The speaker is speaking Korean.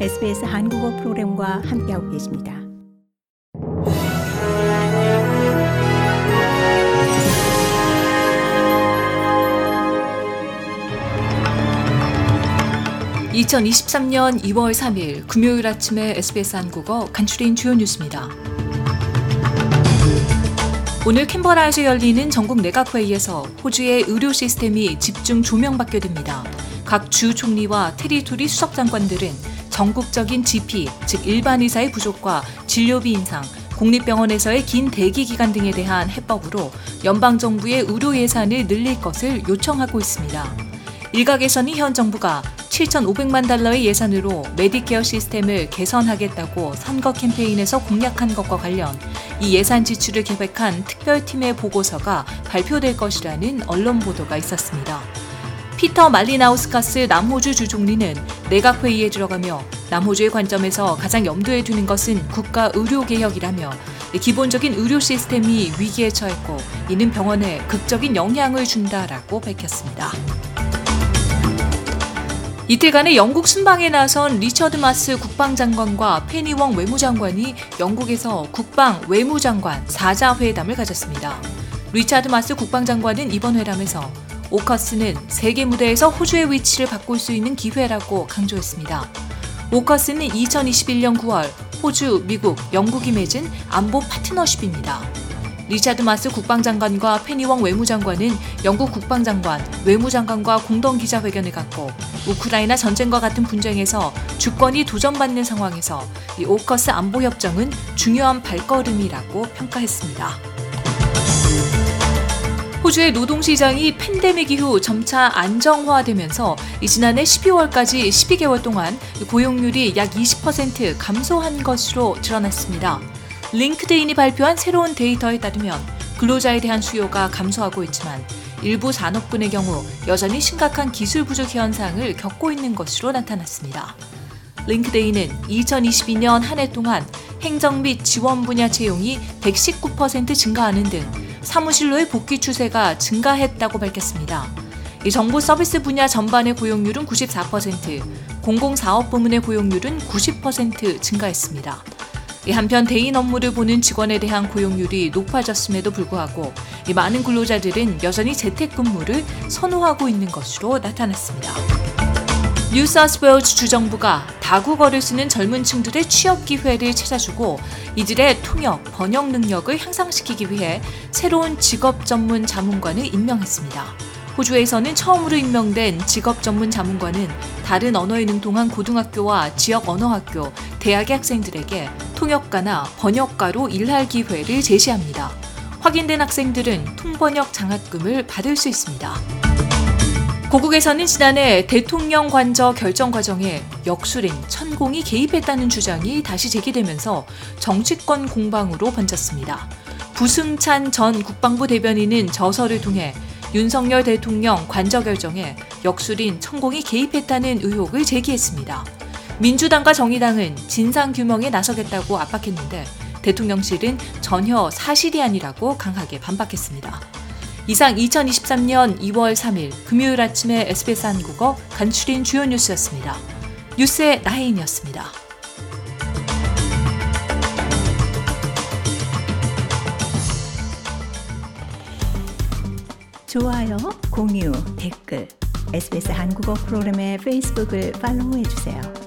SBS 한국어 프로그램과 함께하고 계십니다. (2023년 2월 3일) 금요일 아침에 SBS 한국어 간추린 주요 뉴스입니다. 오늘 캔버라에서 열리는 전국 내각회의에서 호주의 의료 시스템이 집중 조명받게 됩니다. 각 주 총리와 territory 수석 장관들은 전국적인 GP, 즉 일반 의사의 부족과 진료비 인상, 공립병원에서의 긴 대기 기간 등에 대한 해법으로 연방 정부의 의료 예산을 늘릴 것을 요청하고 있습니다. 일각에서는 현 정부가 7,500만 달러의 예산으로 메디케어 시스템을 개선하겠다고 선거 캠페인에서 공약한 것과 관련 이 예산 지출을 계획한 특별팀의 보고서가 발표될 것이라는 언론 보도가 있었습니다. 피터 말리나우스카스 남호주 주총리는 내각 회의에 들어가며 남호주의 관점에서 가장 염두에 두는 것은 국가 의료 개혁이라며 기본적인 의료 시스템이 위기에 처했고 이는 병원에 극적인 영향을 준다라고 밝혔습니다. 이틀간의 영국 순방에 나선 리처드 마스 국방장관과 페니웡 외무장관이 영국에서 국방 외무장관 4자 회담을 가졌습니다. 리차드 마스 국방장관은 이번 회담에서 오커스는 세계 무대에서 호주의 위치를 바꿀 수 있는 기회라고 강조했습니다. 오커스는 2021년 9월 호주, 미국, 영국이 맺은 안보 파트너십입니다. 리차드 마스 국방장관과 페니웡 외무장관은 영국 국방장관, 외무장관과 공동 기자회견을 갖고 우크라이나 전쟁과 같은 분쟁에서 주권이 도전받는 상황에서 이 오커스 안보 협정은 중요한 발걸음이라고 평가했습니다. 호주의 노동시장이 팬데믹 이후 점차 안정화되면서 지난해 12월까지 12개월 동안 고용률이 약 20% 감소한 것으로 드러났습니다. 링크드인이 발표한 새로운 데이터에 따르면 근로자에 대한 수요가 감소하고 있지만 일부 산업군의 경우 여전히 심각한 기술 부족 현상을 겪고 있는 것으로 나타났습니다. 링크드인은 2022년 한 해 동안 행정 및 지원 분야 채용이 119% 증가하는 등 사무실로의 복귀 추세가 증가했다고 밝혔습니다. 이 정부 서비스 분야 전반의 고용률은 94%, 공공사업 부문의 고용률은 90% 증가했습니다. 한편 대인 업무를 보는 직원에 대한 고용률이 높아졌음에도 불구하고 많은 근로자들은 여전히 재택근무를 선호하고 있는 것으로 나타났습니다. 뉴사스웨일즈 주정부가 다국어를 쓰는 젊은 층들의 취업 기회를 찾아주고 이들의 통역, 번역 능력을 향상시키기 위해 새로운 직업 전문 자문관을 임명했습니다. 호주에서는 처음으로 임명된 직업 전문 자문관은 다른 언어에 능통한 고등학교와 지역 언어학교, 대학의 학생들에게 통역가나 번역가로 일할 기회를 제시합니다. 확인된 학생들은 통번역 장학금을 받을 수 있습니다. 고국에서는 지난해 대통령 관저 결정 과정에 역술인 천공이 개입했다는 주장이 다시 제기되면서 정치권 공방으로 번졌습니다. 부승찬 전 국방부 대변인은 저서를 통해 윤석열 대통령 관저 결정에 역술인 천공이 개입했다는 의혹을 제기했습니다. 민주당과 정의당은 진상 규명에 나서겠다고 압박했는데 대통령실은 전혀 사실이 아니라고 강하게 반박했습니다. 이상 2023년 2월 3일 금요일 아침에 SBS 한국어 간추린 주요 뉴스였습니다. 뉴스의 나혜인이었습니다. 좋아요, 공유, 댓글, SBS 한국어 프로그램의 페이스북을 팔로우해주세요.